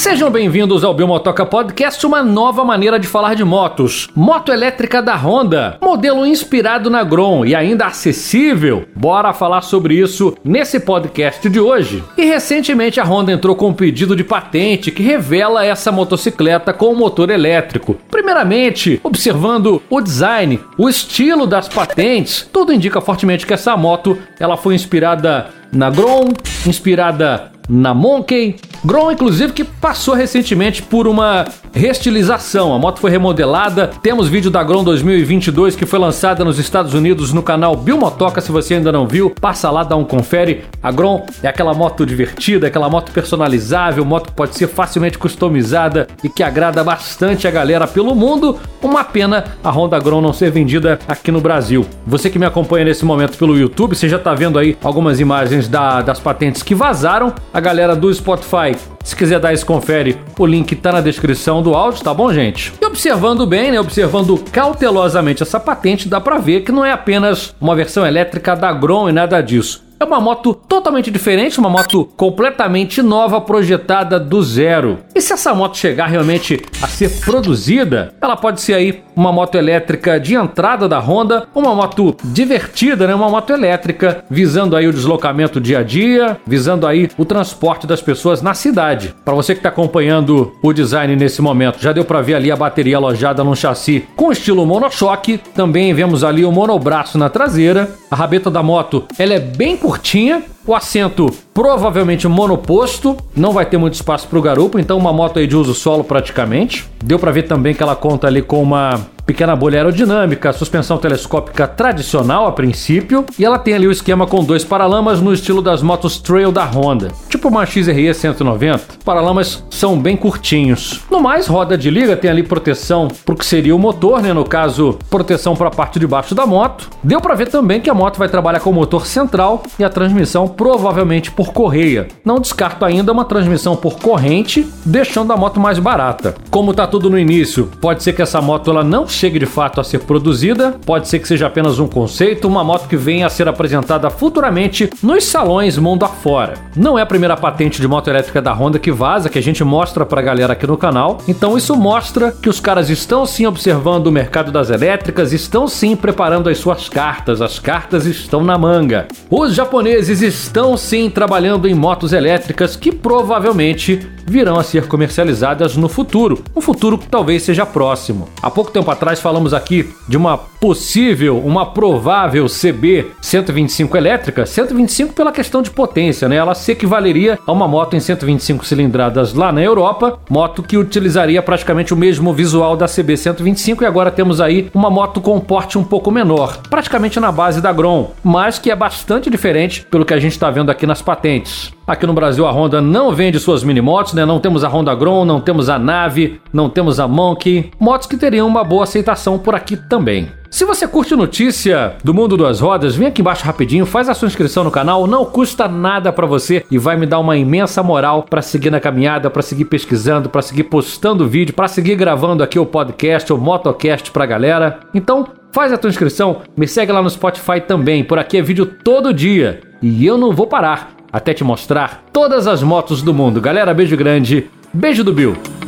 Sejam bem-vindos ao Biomotoca Podcast, uma nova maneira de falar de motos. Moto elétrica da Honda, modelo inspirado na Grom e ainda acessível. Bora falar sobre isso nesse podcast de hoje. E recentemente a Honda entrou com um pedido de patente que revela essa motocicleta com motor elétrico. Primeiramente, observando o design, o estilo das patentes, tudo indica fortemente que essa moto ela foi inspirada na Grom, inspirada na Monkey. Grom, inclusive, que passou recentemente por uma restilização. A moto foi remodelada. Temos vídeo da Grom 2022 que foi lançada nos Estados Unidos no canal Bilmotoca. Se você ainda não viu, passa lá, dá um confere. A Grom é aquela moto divertida, aquela moto personalizável, moto que pode ser facilmente customizada e que agrada bastante a galera pelo mundo. Uma pena a Honda Grom não ser vendida aqui no Brasil. Você que me acompanha nesse momento pelo YouTube, você já está vendo aí algumas imagens da, das patentes que vazaram. A galera do Spotify se quiser dar esse confere, o link tá na descrição do áudio, tá bom, gente? E observando bem, né, observando cautelosamente essa patente, dá para ver que não é apenas uma versão elétrica da Grom e nada disso. É uma moto totalmente diferente, uma moto completamente nova, projetada do zero. E se essa moto chegar realmente a ser produzida, ela pode ser aí uma moto elétrica de entrada da Honda, uma moto divertida, né? Uma moto elétrica visando aí o deslocamento dia a dia, visando aí o transporte das pessoas na cidade. Para você que está acompanhando o design nesse momento, já deu para ver ali a bateria alojada num chassi com estilo monochoque. Também vemos ali o monobraço na traseira. A rabeta da moto, ela é bem curtinha, o assento provavelmente monoposto, não vai ter muito espaço para o garupa, então uma moto aí de uso solo praticamente. Deu para ver também que ela conta ali com uma pequena bolha aerodinâmica, suspensão telescópica tradicional a princípio, e ela tem ali o esquema com dois paralamas no estilo das motos trail da Honda, tipo uma XRE 190. Paralamas são bem curtinhos. No mais, roda de liga tem ali proteção para o que seria o motor, né? No caso, proteção para a parte de baixo da moto. Deu para ver também que a moto vai trabalhar com o motor central e a transmissão provavelmente por correia. Não descarto ainda uma transmissão por corrente, deixando a moto mais barata. Como tá tudo no início, pode ser que essa moto ela não chegue de fato a ser produzida, pode ser que seja apenas um conceito, uma moto que venha a ser apresentada futuramente nos salões mundo afora. Não é a primeira patente de moto elétrica da Honda que vaza, que a gente mostra pra galera aqui no canal, então isso mostra que os caras estão sim observando o mercado das elétricas, estão sim preparando as suas cartas, as cartas estão na manga. Os japoneses estão sim trabalhando em motos elétricas que provavelmente virão a ser comercializadas no futuro, um futuro que talvez seja próximo. Há pouco tempo atrás falamos aqui de uma possível, uma provável CB 125 elétrica, 125 pela questão de potência, né? Ela se equivaleria a uma moto em 125 cilindradas lá na Europa, moto que utilizaria praticamente o mesmo visual da CB 125 e agora temos aí uma moto com porte um pouco menor, praticamente na base da Grom, mas que é bastante diferente pelo que a gente está vendo aqui nas patentes. Aqui no Brasil a Honda não vende suas mini motos, né? Não temos a Honda Grom, não temos a Nave, não temos a Monkey, motos que teriam uma boa aceitação por aqui também. Se você curte notícia do mundo das rodas, vem aqui embaixo rapidinho, faz a sua inscrição no canal, não custa nada para você e vai me dar uma imensa moral para seguir na caminhada, para seguir pesquisando, para seguir postando vídeo, para seguir gravando aqui o podcast, o motocast pra galera. Então, faz a tua inscrição, me segue lá no Spotify também, por aqui é vídeo todo dia e eu não vou parar até te mostrar todas as motos do mundo. Galera, beijo grande, beijo do Bill.